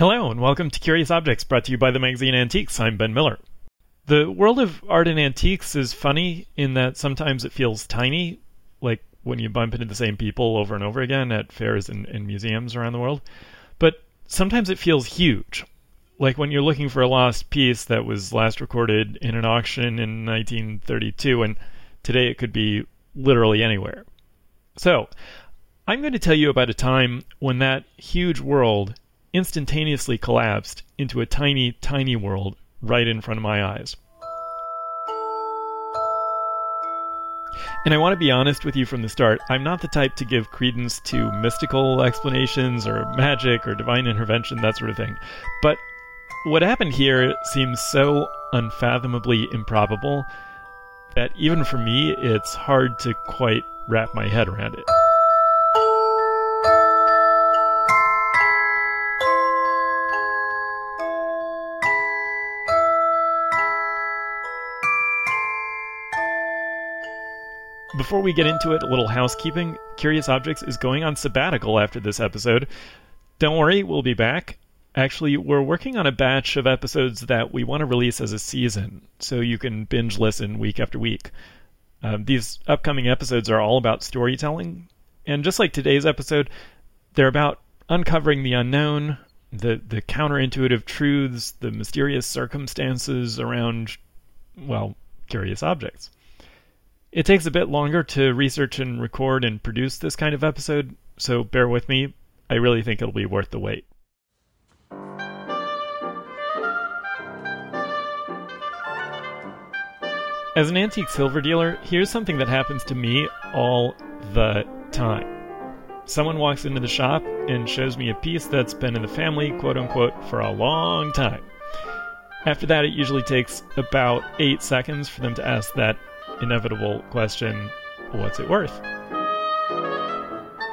Hello, and welcome to Curious Objects, brought to you by the magazine Antiques. I'm Ben Miller. The world of art and antiques is funny in that sometimes it feels tiny, like when you bump into the same people over and over again at fairs and, and museums around the world. But sometimes it feels huge, like when you're looking for a lost piece that was last recorded in an auction in 1932, and today it could be literally anywhere. So, I'm going to tell you about a time when that huge world instantaneously collapsed into a tiny, tiny world right in front of my eyes. And I want to be honest with you from the start. I'm not the type to give credence to mystical explanations or magic or divine intervention, that sort of thing. But what happened here seems so unfathomably improbable that even for me, it's hard to quite wrap my head around it. Before we get into it, a little housekeeping. Curious Objects is going on sabbatical after this episode. Don't worry, we'll be back. Actually, we're working on a batch of episodes that we want to release as a season, so you can binge listen week after week. Um, these upcoming episodes are all about storytelling, and just like today's episode, they're about uncovering the unknown, the the counterintuitive truths, the mysterious circumstances around, well, curious objects. It takes a bit longer to research and record and produce this kind of episode, so bear with me. I really think it'll be worth the wait. As an antique silver dealer, here's something that happens to me all the time. Someone walks into the shop and shows me a piece that's been in the family, quote unquote, for a long time. After that, it usually takes about eight seconds for them to ask that inevitable question, what's it worth?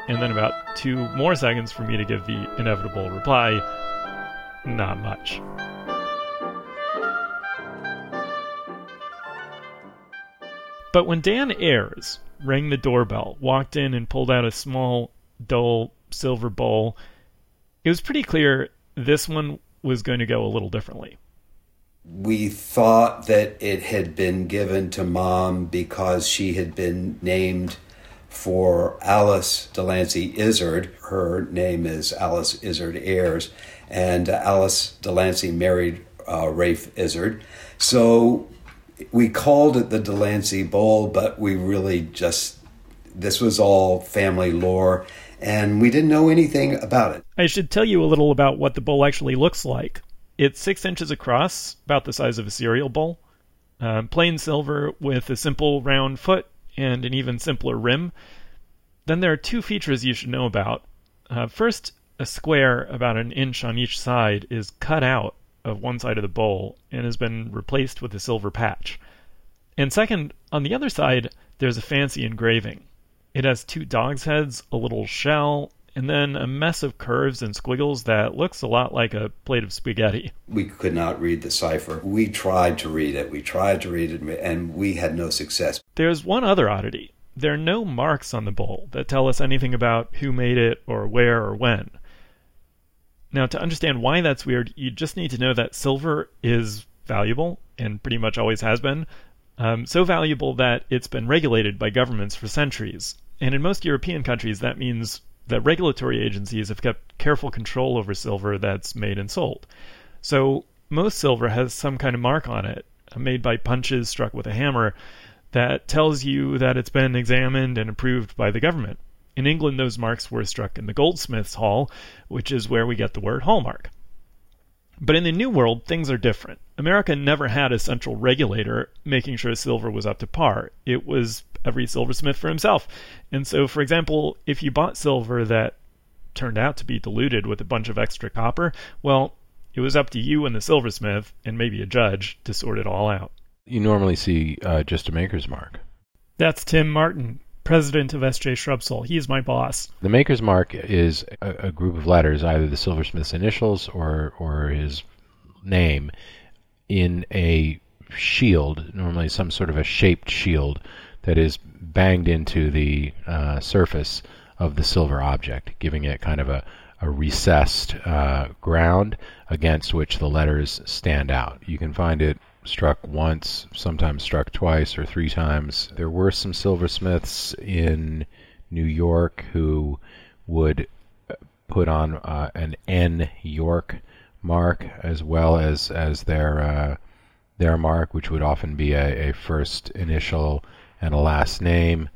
And then about two more seconds for me to give the inevitable reply, not much. But when Dan Ayres rang the doorbell, walked in, and pulled out a small, dull silver bowl, it was pretty clear this one was going to go a little differently we thought that it had been given to mom because she had been named for Alice Delancey Izard. Her name is Alice Izard Ayres, and Alice Delancey married uh, Rafe Izard. So we called it the Delancey Bowl, but we really just, this was all family lore, and we didn't know anything about it. I should tell you a little about what the bowl actually looks like. It's six inches across, about the size of a cereal bowl. Uh, plain silver with a simple round foot and an even simpler rim. Then there are two features you should know about. Uh, first, a square about an inch on each side is cut out of one side of the bowl and has been replaced with a silver patch. And second, on the other side, there's a fancy engraving. It has two dog's heads, a little shell, and then a mess of curves and squiggles that looks a lot like a plate of spaghetti. We could not read the cipher. We tried to read it. We tried to read it, and we had no success. There's one other oddity. There are no marks on the bowl that tell us anything about who made it or where or when. Now, to understand why that's weird, you just need to know that silver is valuable and pretty much always has been. Um, so valuable that it's been regulated by governments for centuries. And in most European countries, that means that regulatory agencies have kept careful control over silver that's made and sold. So most silver has some kind of mark on it, uh, made by punches struck with a hammer, that tells you that it's been examined and approved by the government. In England, those marks were struck in the Goldsmiths Hall, which is where we get the word hallmark. But in the New World, things are different. America never had a central regulator making sure silver was up to par. It was every silversmith for himself. And so, for example, if you bought silver that turned out to be diluted with a bunch of extra copper, well, it was up to you and the silversmith and maybe a judge to sort it all out. You normally see uh, just a maker's mark. That's Tim Martin, president of S.J. Shrubsole. He's my boss. The maker's mark is a, a group of letters, either the silversmith's initials or or his name, in a shield, normally some sort of a shaped shield that is banged into the uh, surface of the silver object, giving it kind of a, a recessed uh, ground against which the letters stand out. You can find it struck once, sometimes struck twice or three times. There were some silversmiths in New York who would uh, put on uh, an N York mark as well as as their uh, their mark, which would often be a, a first initial and a last name,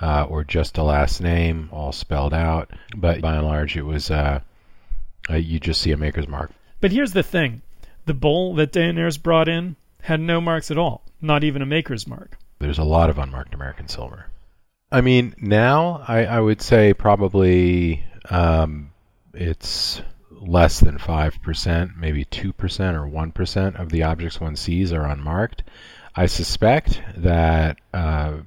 uh, or just a last name, all spelled out. But by and large, it was uh, uh, you just see a maker's mark. But here's the thing: the bowl that Dan Ayres brought in had no marks at all, not even a maker's mark. There's a lot of unmarked American silver. I mean, now I, I would say probably um, it's less than 5%, maybe 2% or 1% of the objects one sees are unmarked. I suspect that uh,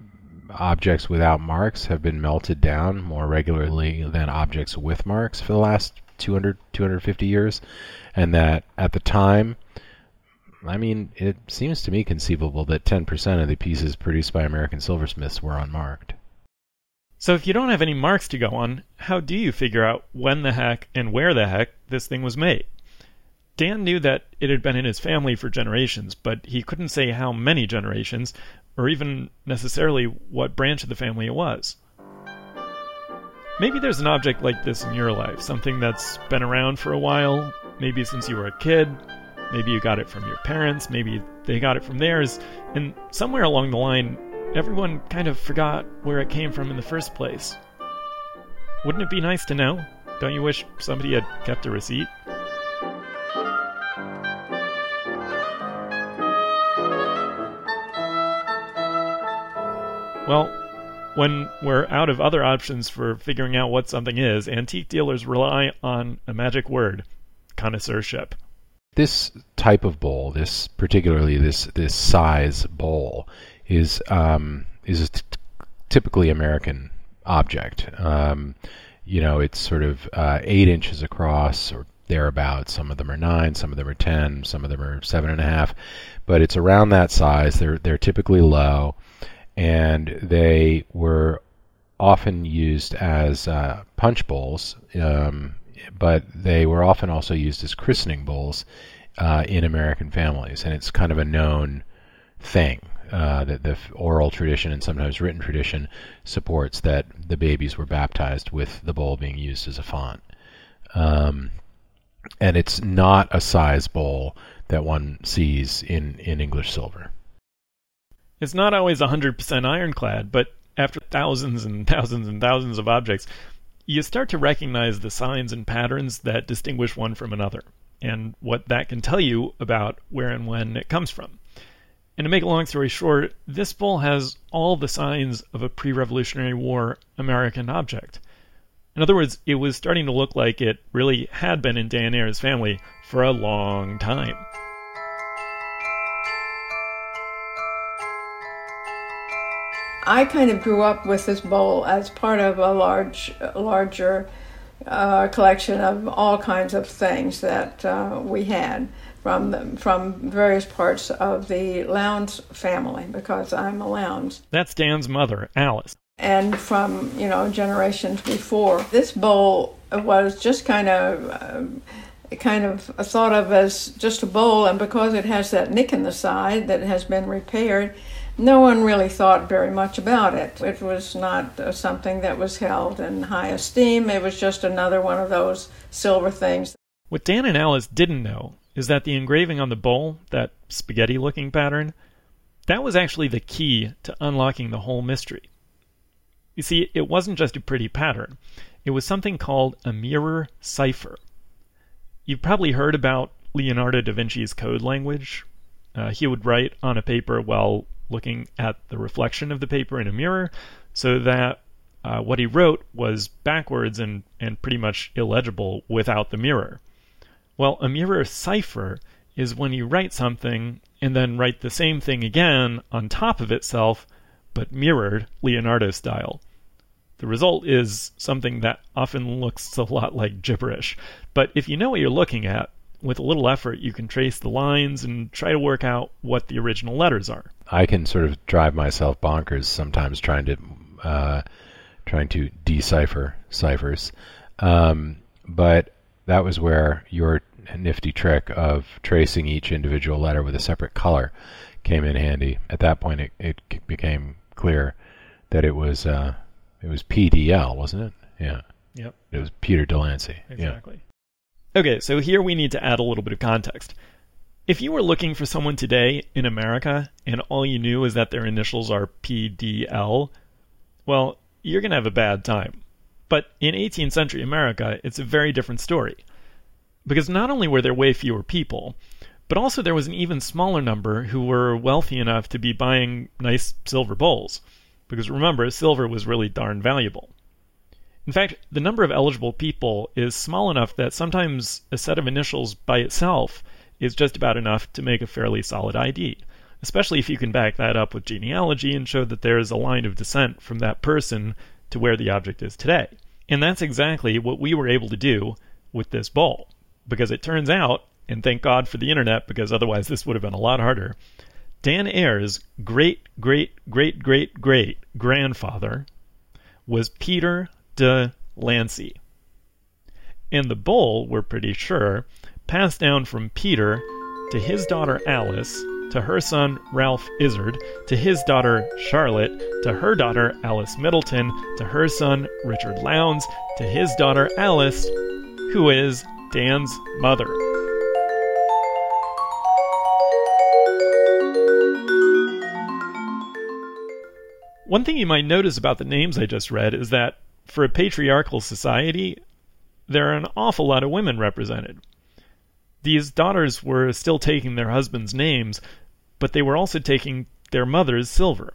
objects without marks have been melted down more regularly than objects with marks for the last 200, 250 years, and that at the time, I mean, it seems to me conceivable that 10% of the pieces produced by American silversmiths were unmarked. So if you don't have any marks to go on, how do you figure out when the heck and where the heck this thing was made? Dan knew that it had been in his family for generations, but he couldn't say how many generations, or even necessarily what branch of the family it was. Maybe there's an object like this in your life, something that's been around for a while, maybe since you were a kid, maybe you got it from your parents, maybe they got it from theirs, and somewhere along the line, everyone kind of forgot where it came from in the first place. Wouldn't it be nice to know? Don't you wish somebody had kept a receipt? Well, when we're out of other options for figuring out what something is, antique dealers rely on a magic word connoisseurship. This type of bowl, this particularly this this size bowl, is um, is typically American object. Um, you know, it's sort of uh, eight inches across or thereabouts. Some of them are nine, some of them are ten, some of them are seven and a half, but it's around that size. They're they're typically low, and they were often used as uh, punch bowls, um, but they were often also used as christening bowls uh, in American families, and it's kind of a known thing uh, that the oral tradition and sometimes written tradition supports that the babies were baptized with the bowl being used as a font. Um, and it's not a size bowl that one sees in, in English silver. It's not always 100% ironclad, but after thousands and thousands and thousands of objects, you start to recognize the signs and patterns that distinguish one from another, and what that can tell you about where and when it comes from. And to make a long story short, this bowl has all the signs of a pre Revolutionary War American object. In other words, it was starting to look like it really had been in Dan Ayres' family for a long time. I kind of grew up with this bowl as part of a large, larger uh, collection of all kinds of things that uh, we had from from various parts of the Lowndes family because I'm a Lowndes. That's Dan's mother, Alice. And from you know generations before, this bowl was just kind of. Uh, kind of thought of as just a bowl, and because it has that nick in the side that has been repaired, no one really thought very much about it. It was not uh, something that was held in high esteem. It was just another one of those silver things. What Dan and Alice didn't know is that the engraving on the bowl, that spaghetti looking pattern, that was actually the key to unlocking the whole mystery. You see, it wasn't just a pretty pattern, it was something called a mirror cipher. You've probably heard about Leonardo da Vinci's code language. Uh, he would write on a paper while looking at the reflection of the paper in a mirror, so that uh, what he wrote was backwards and, and pretty much illegible without the mirror. Well, a mirror cipher is when you write something and then write the same thing again on top of itself, but mirrored Leonardo style. The result is something that often looks a lot like gibberish. But if you know what you're looking at, with a little effort, you can trace the lines and try to work out what the original letters are. I can sort of drive myself bonkers sometimes trying to uh, trying to decipher ciphers. Um, but that was where your nifty trick of tracing each individual letter with a separate color came in handy. At that point, it, it became clear that it was uh, it was PDL, wasn't it? Yeah. Yep. It was Peter Delancey. Exactly. Yeah. Okay, so here we need to add a little bit of context. If you were looking for someone today in America and all you knew is that their initials are PDL, well, you're going to have a bad time. But in 18th century America, it's a very different story. Because not only were there way fewer people, but also there was an even smaller number who were wealthy enough to be buying nice silver bowls. Because remember, silver was really darn valuable. In fact, the number of eligible people is small enough that sometimes a set of initials by itself is just about enough to make a fairly solid ID, especially if you can back that up with genealogy and show that there is a line of descent from that person to where the object is today. And that's exactly what we were able to do with this bowl. Because it turns out, and thank God for the internet, because otherwise this would have been a lot harder, Dan Ayer's great, great, great, great, great grandfather was Peter de Lancey. And the bowl, we're pretty sure, passed down from Peter to his daughter Alice, to her son Ralph Izard, to his daughter Charlotte, to her daughter Alice Middleton, to her son Richard Lowndes, to his daughter Alice, who is Dan's mother. One thing you might notice about the names I just read is that for a patriarchal society, there are an awful lot of women represented. These daughters were still taking their husbands' names, but they were also taking their mother's silver.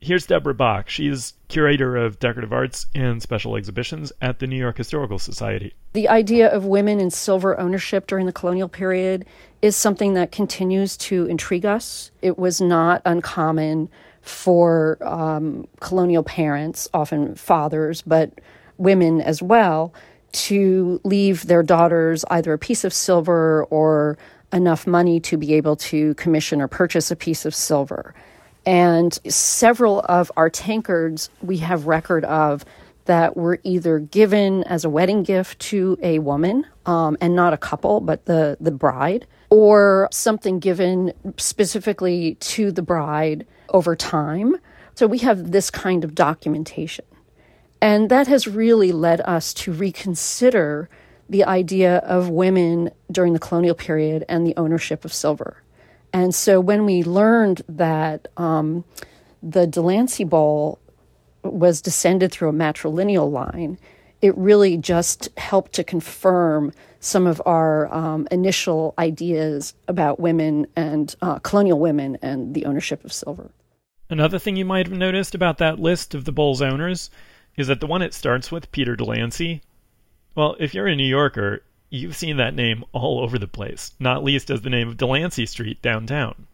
Here's Deborah Bach. She's curator of decorative arts and special exhibitions at the New York Historical Society. The idea of women in silver ownership during the colonial period is something that continues to intrigue us. It was not uncommon for um, colonial parents, often fathers, but women as well, to leave their daughters either a piece of silver or enough money to be able to commission or purchase a piece of silver. And several of our tankards we have record of that were either given as a wedding gift to a woman, um, and not a couple, but the, the bride, or something given specifically to the bride over time. So we have this kind of documentation. And that has really led us to reconsider the idea of women during the colonial period and the ownership of silver. And so when we learned that um, the Delancey Bowl was descended through a matrilineal line, it really just helped to confirm some of our um, initial ideas about women and uh, colonial women and the ownership of silver. Another thing you might have noticed about that list of the bowl's owners is that the one it starts with, Peter Delancey, well, if you're a New Yorker, you've seen that name all over the place, not least as the name of Delancey Street downtown.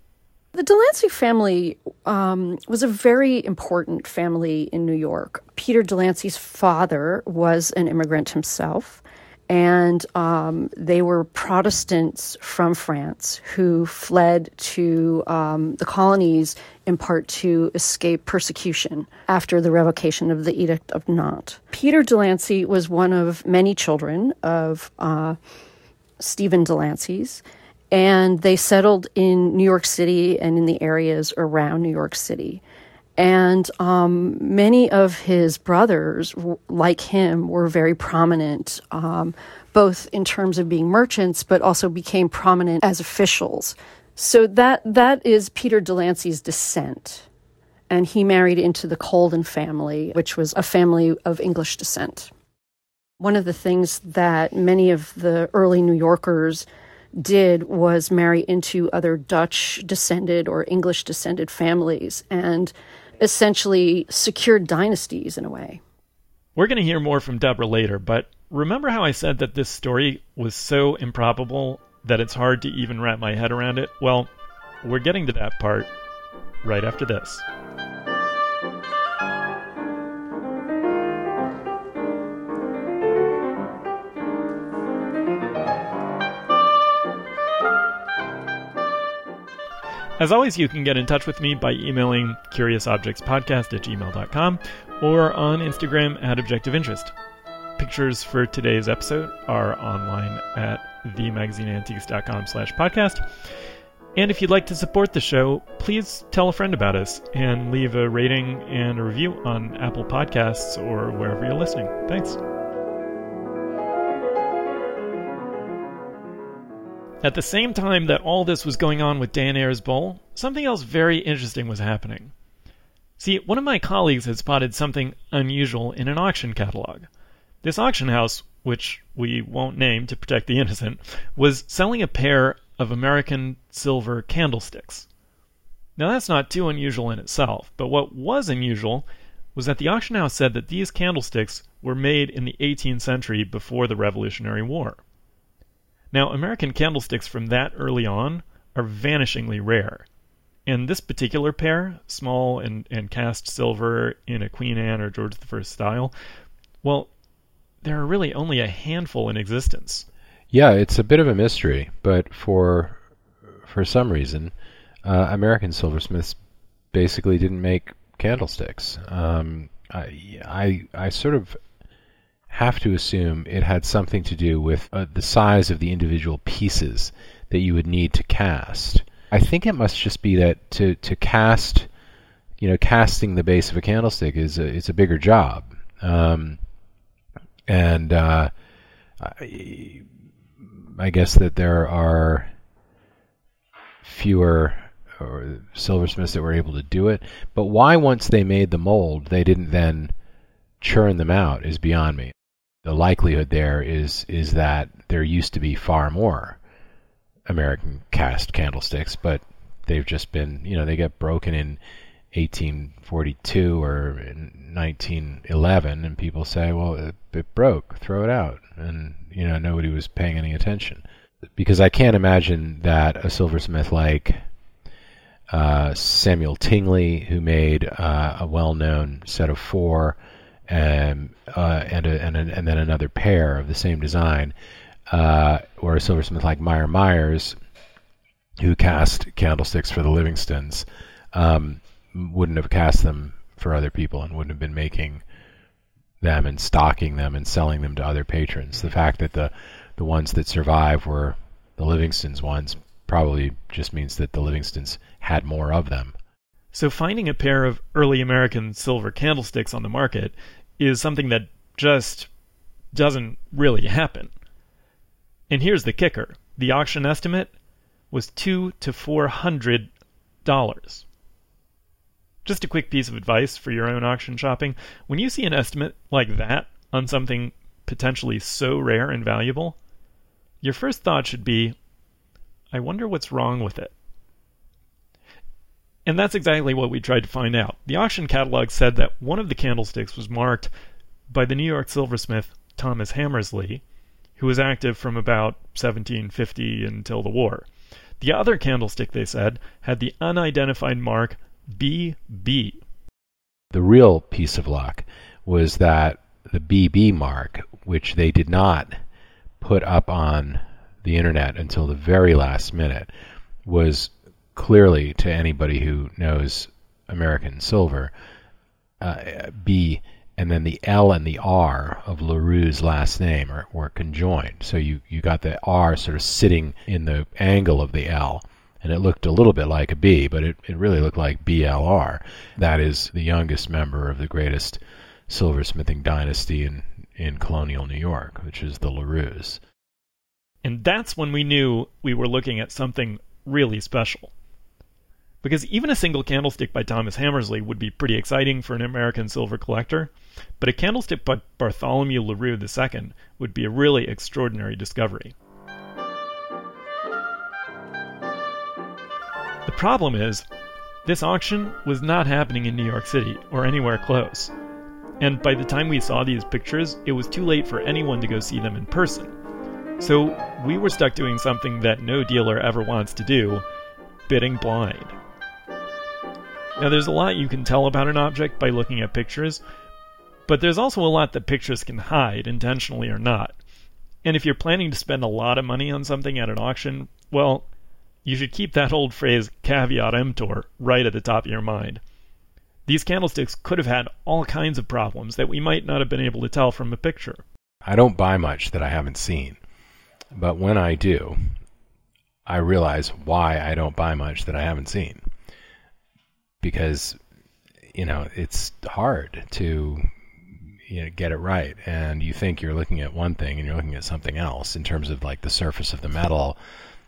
The Delancey family um, was a very important family in New York. Peter Delancey's father was an immigrant himself and um, they were Protestants from France who fled to um, the colonies in part to escape persecution after the revocation of the Edict of Nantes. Peter Delancey was one of many children of uh, Stephen Delancey's, and they settled in New York City and in the areas around New York City. And um, many of his brothers, like him, were very prominent, um, both in terms of being merchants, but also became prominent as officials. So that that is Peter Delancey's descent, and he married into the Colden family, which was a family of English descent. One of the things that many of the early New Yorkers did was marry into other Dutch descended or English descended families, and essentially secured dynasties in a way. We're going to hear more from Deborah later, but remember how I said that this story was so improbable that it's hard to even wrap my head around it? Well, we're getting to that part right after this. As always, you can get in touch with me by emailing curiousobjectspodcast at gmail.com or on Instagram at Objective Interest. pictures for today's episode are online at themagazineantiques.com slash podcast. And if you'd like to support the show, please tell a friend about us and leave a rating and a review on Apple Podcasts or wherever you're listening. Thanks. At the same time that all this was going on with Dan Ayres Bowl, something else very interesting was happening. See, one of my colleagues had spotted something unusual in an auction catalog. This auction house, which we won't name to protect the innocent, was selling a pair of American silver candlesticks. Now, that's not too unusual in itself, but what was unusual was that the auction house said that these candlesticks were made in the 18th century before the Revolutionary War. Now, American candlesticks from that early on are vanishingly rare. And this particular pair, small and, and cast silver in a Queen Anne or George I style, well, there are really only a handful in existence. Yeah, it's a bit of a mystery, but for for some reason, uh, American silversmiths basically didn't make candlesticks. Um, I, I I sort of have to assume it had something to do with uh, the size of the individual pieces that you would need to cast. I think it must just be that to to cast, you know, casting the base of a candlestick is a, it's a bigger job, um, and uh, I, I guess that there are fewer or silversmiths that were able to do it. But why, once they made the mold, they didn't then churn them out is beyond me. The likelihood there is is that there used to be far more American cast candlesticks, but they've just been, you know, they get broken in 1842 or 1911, and people say, well, it, it broke, throw it out, and you know nobody was paying any attention. Because I can't imagine that a silversmith like uh, Samuel Tingley, who made uh, a well-known set of four, and uh, and, a, and, a, and then another pair of the same design, uh, or a silversmith like Meyer Myers, who cast candlesticks for the Livingstons, um, wouldn't have cast them for other people and wouldn't have been making them and stocking them and selling them to other patrons. The fact that the the ones that survive were the Livingstons ones probably just means that the Livingstons had more of them. So finding a pair of early American silver candlesticks on the market is something that just doesn't really happen. And here's the kicker. The auction estimate was two to four hundred dollars. Just a quick piece of advice for your own auction shopping. When you see an estimate like that on something potentially so rare and valuable, your first thought should be, I wonder what's wrong with it. And that's exactly what we tried to find out. The auction catalog said that one of the candlesticks was marked by the New York silversmith Thomas Hammersley, who was active from about 1750 until the war. The other candlestick, they said, had the unidentified mark BB. The real piece of luck was that the BB mark, which they did not put up on the internet until the very last minute, was clearly to anybody who knows American silver, uh, B and then the L and the R of Le Roux's last name are, were conjoined. So you, you got the R sort of sitting in the angle of the L and it looked a little bit like a B, but it, it really looked like BLR. That is the youngest member of the greatest silversmithing dynasty in, in colonial New York, which is the LaRues. And that's when we knew we were looking at something really special. Because even a single candlestick by Thomas Hammersley would be pretty exciting for an American silver collector, but a candlestick by Bartholomew Le Roux II would be a really extraordinary discovery. The problem is, this auction was not happening in New York City or anywhere close. And by the time we saw these pictures, it was too late for anyone to go see them in person. So we were stuck doing something that no dealer ever wants to do bidding blind. Now, there's a lot you can tell about an object by looking at pictures, but there's also a lot that pictures can hide, intentionally or not. And if you're planning to spend a lot of money on something at an auction, well, you should keep that old phrase caveat emptor right at the top of your mind. These candlesticks could have had all kinds of problems that we might not have been able to tell from a picture. I don't buy much that I haven't seen. But when I do, I realize why I don't buy much that I haven't seen. Because, you know, it's hard to you know, get it right. And you think you're looking at one thing and you're looking at something else in terms of like the surface of the metal.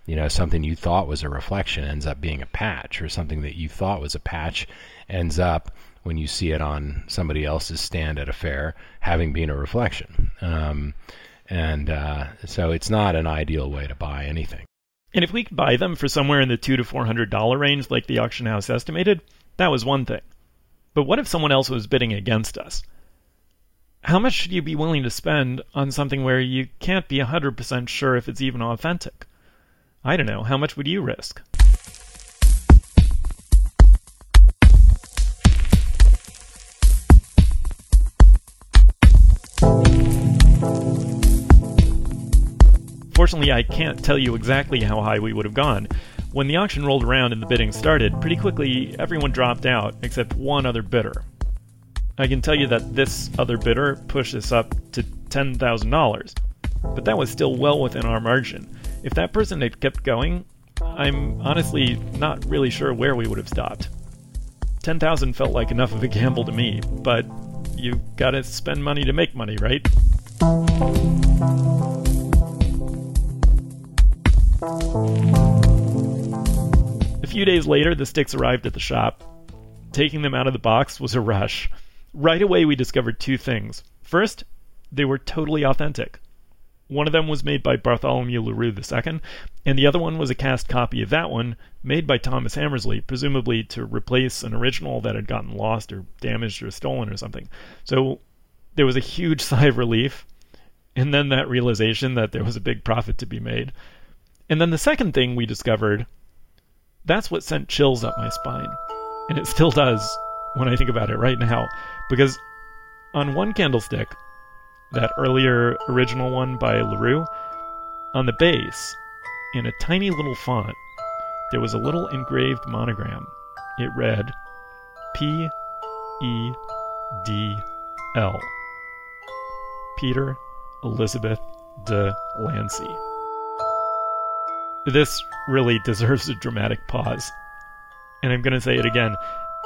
You know, something you thought was a reflection ends up being a patch, or something that you thought was a patch ends up when you see it on somebody else's stand at a fair having been a reflection. Um, and uh, so it's not an ideal way to buy anything. And if we could buy them for somewhere in the two to four hundred dollar range, like the auction house estimated, that was one thing. But what if someone else was bidding against us? How much should you be willing to spend on something where you can't be 100% sure if it's even authentic? I don't know, how much would you risk? Fortunately, I can't tell you exactly how high we would have gone. When the auction rolled around and the bidding started, pretty quickly everyone dropped out except one other bidder. I can tell you that this other bidder pushed us up to $10,000, but that was still well within our margin. If that person had kept going, I'm honestly not really sure where we would have stopped. 10,000 felt like enough of a gamble to me, but you gotta spend money to make money, right? Few days later, the sticks arrived at the shop. Taking them out of the box was a rush. Right away, we discovered two things. First, they were totally authentic. One of them was made by Bartholomew Leroux II, and the other one was a cast copy of that one, made by Thomas Hammersley, presumably to replace an original that had gotten lost or damaged or stolen or something. So there was a huge sigh of relief, and then that realization that there was a big profit to be made. And then the second thing we discovered that's what sent chills up my spine. And it still does when I think about it right now. Because on one candlestick, that earlier original one by Le Roux, on the base, in a tiny little font, there was a little engraved monogram. It read P E D L. Peter Elizabeth de Lancey. This really deserves a dramatic pause. And I'm going to say it again.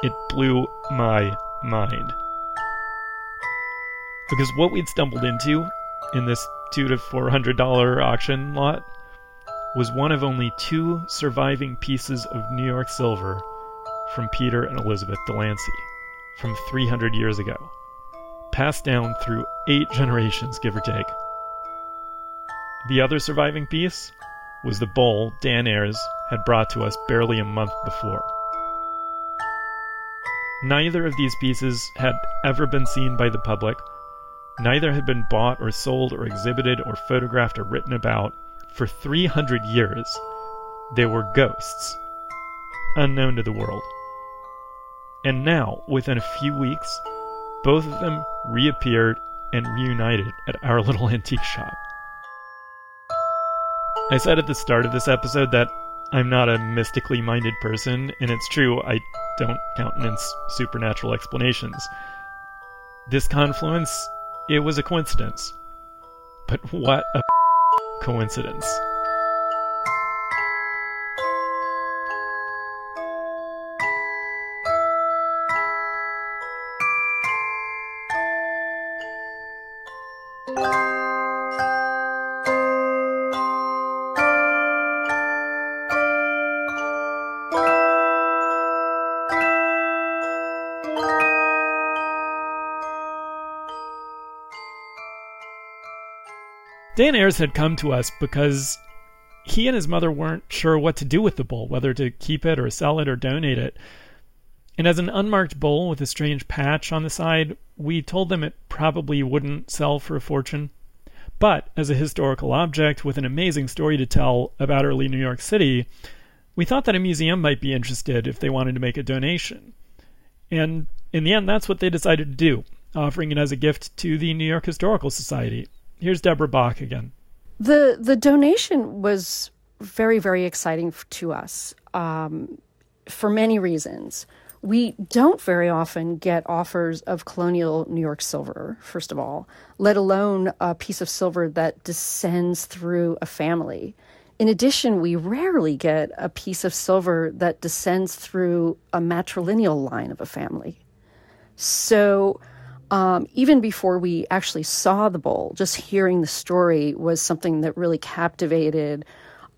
It blew my mind. Because what we'd stumbled into in this two to four hundred dollar auction lot was one of only two surviving pieces of New York silver from Peter and Elizabeth Delancey from 300 years ago, passed down through eight generations, give or take. The other surviving piece was the bowl Dan Ayres had brought to us barely a month before. Neither of these pieces had ever been seen by the public. Neither had been bought or sold or exhibited or photographed or written about for 300 years. They were ghosts, unknown to the world. And now, within a few weeks, both of them reappeared and reunited at our little antique shop. I said at the start of this episode that I'm not a mystically minded person, and it's true, I don't countenance supernatural explanations. This confluence, it was a coincidence. But what a coincidence. Dan Ayres had come to us because he and his mother weren't sure what to do with the bowl, whether to keep it or sell it or donate it. And as an unmarked bowl with a strange patch on the side, we told them it probably wouldn't sell for a fortune. But as a historical object with an amazing story to tell about early New York City, we thought that a museum might be interested if they wanted to make a donation. And in the end, that's what they decided to do, offering it as a gift to the New York Historical Society. Here's Deborah Bach again. The the donation was very very exciting to us um, for many reasons. We don't very often get offers of colonial New York silver, first of all, let alone a piece of silver that descends through a family. In addition, we rarely get a piece of silver that descends through a matrilineal line of a family. So, um, even before we actually saw the bowl, just hearing the story was something that really captivated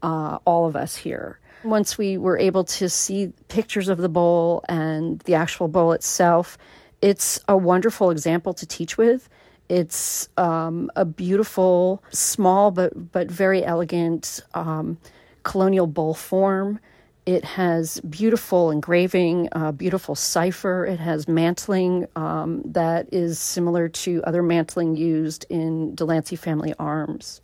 uh, all of us here. Once we were able to see pictures of the bowl and the actual bowl itself, it's a wonderful example to teach with. It's um, a beautiful, small but but very elegant um, colonial bowl form. It has beautiful engraving, uh, beautiful cipher. It has mantling um, that is similar to other mantling used in Delancey family arms.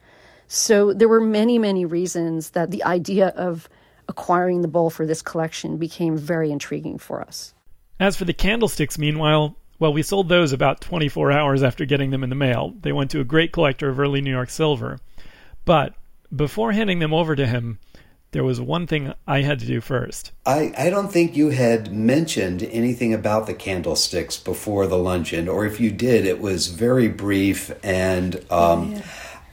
So there were many, many reasons that the idea of acquiring the bowl for this collection became very intriguing for us. As for the candlesticks, meanwhile, well, we sold those about 24 hours after getting them in the mail. They went to a great collector of early New York silver. But before handing them over to him, there was one thing I had to do first. I, I don't think you had mentioned anything about the candlesticks before the luncheon, or if you did, it was very brief and. Um, yeah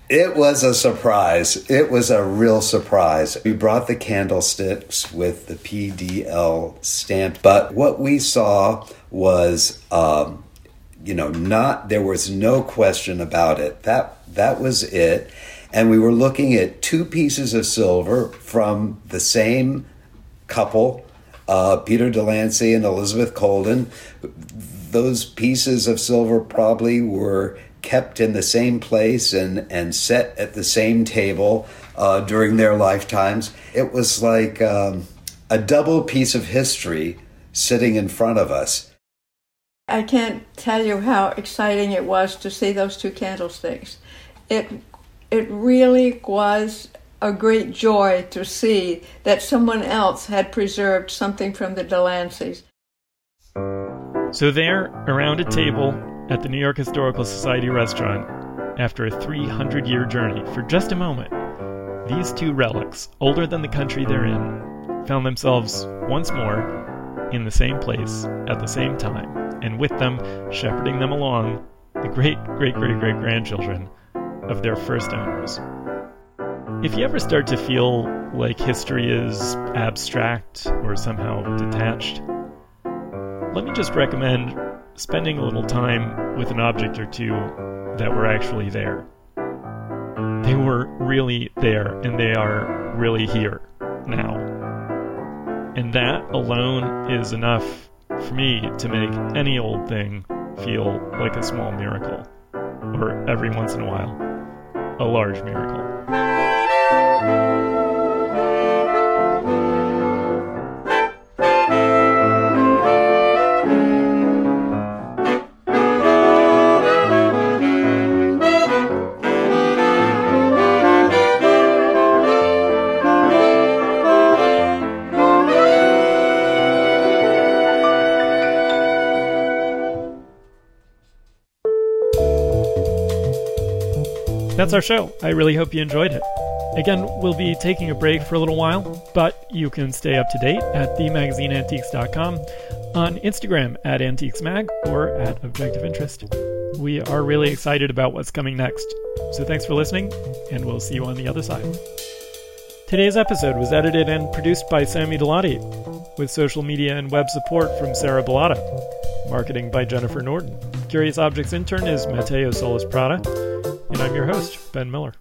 it was a surprise. It was a real surprise. We brought the candlesticks with the PDL stamp, but what we saw was, um, you know, not there was no question about it. That that was it, and we were looking at two pieces of silver from the same couple, uh, Peter Delancey and Elizabeth Colden. Those pieces of silver probably were kept in the same place and, and set at the same table uh, during their lifetimes. It was like um, a double piece of history sitting in front of us. I can't tell you how exciting it was to see those two candlesticks. It it really was a great joy to see that someone else had preserved something from the Delanceys. So there, around a table, at the New York Historical Society restaurant after a 300 year journey for just a moment. These two relics, older than the country they're in, found themselves once more in the same place at the same time, and with them, shepherding them along, the great great great great grandchildren of their first owners. If you ever start to feel like history is abstract or somehow detached, let me just recommend spending a little time with an object or two that were actually there. They were really there, and they are really here now. And that alone is enough for me to make any old thing feel like a small miracle, or every once in a while, a large miracle. That's our show. I really hope you enjoyed it. Again, we'll be taking a break for a little while, but you can stay up to date at themagazineantiques.com, on Instagram at antiquesmag, or at Objective Interest. We are really excited about what's coming next. So thanks for listening, and we'll see you on the other side. Today's episode was edited and produced by Sammy Dalati, with social media and web support from Sarah Bellata. Marketing by Jennifer Norton. Curious Objects intern is Matteo Solis Prada and I'm your host, Ben Miller.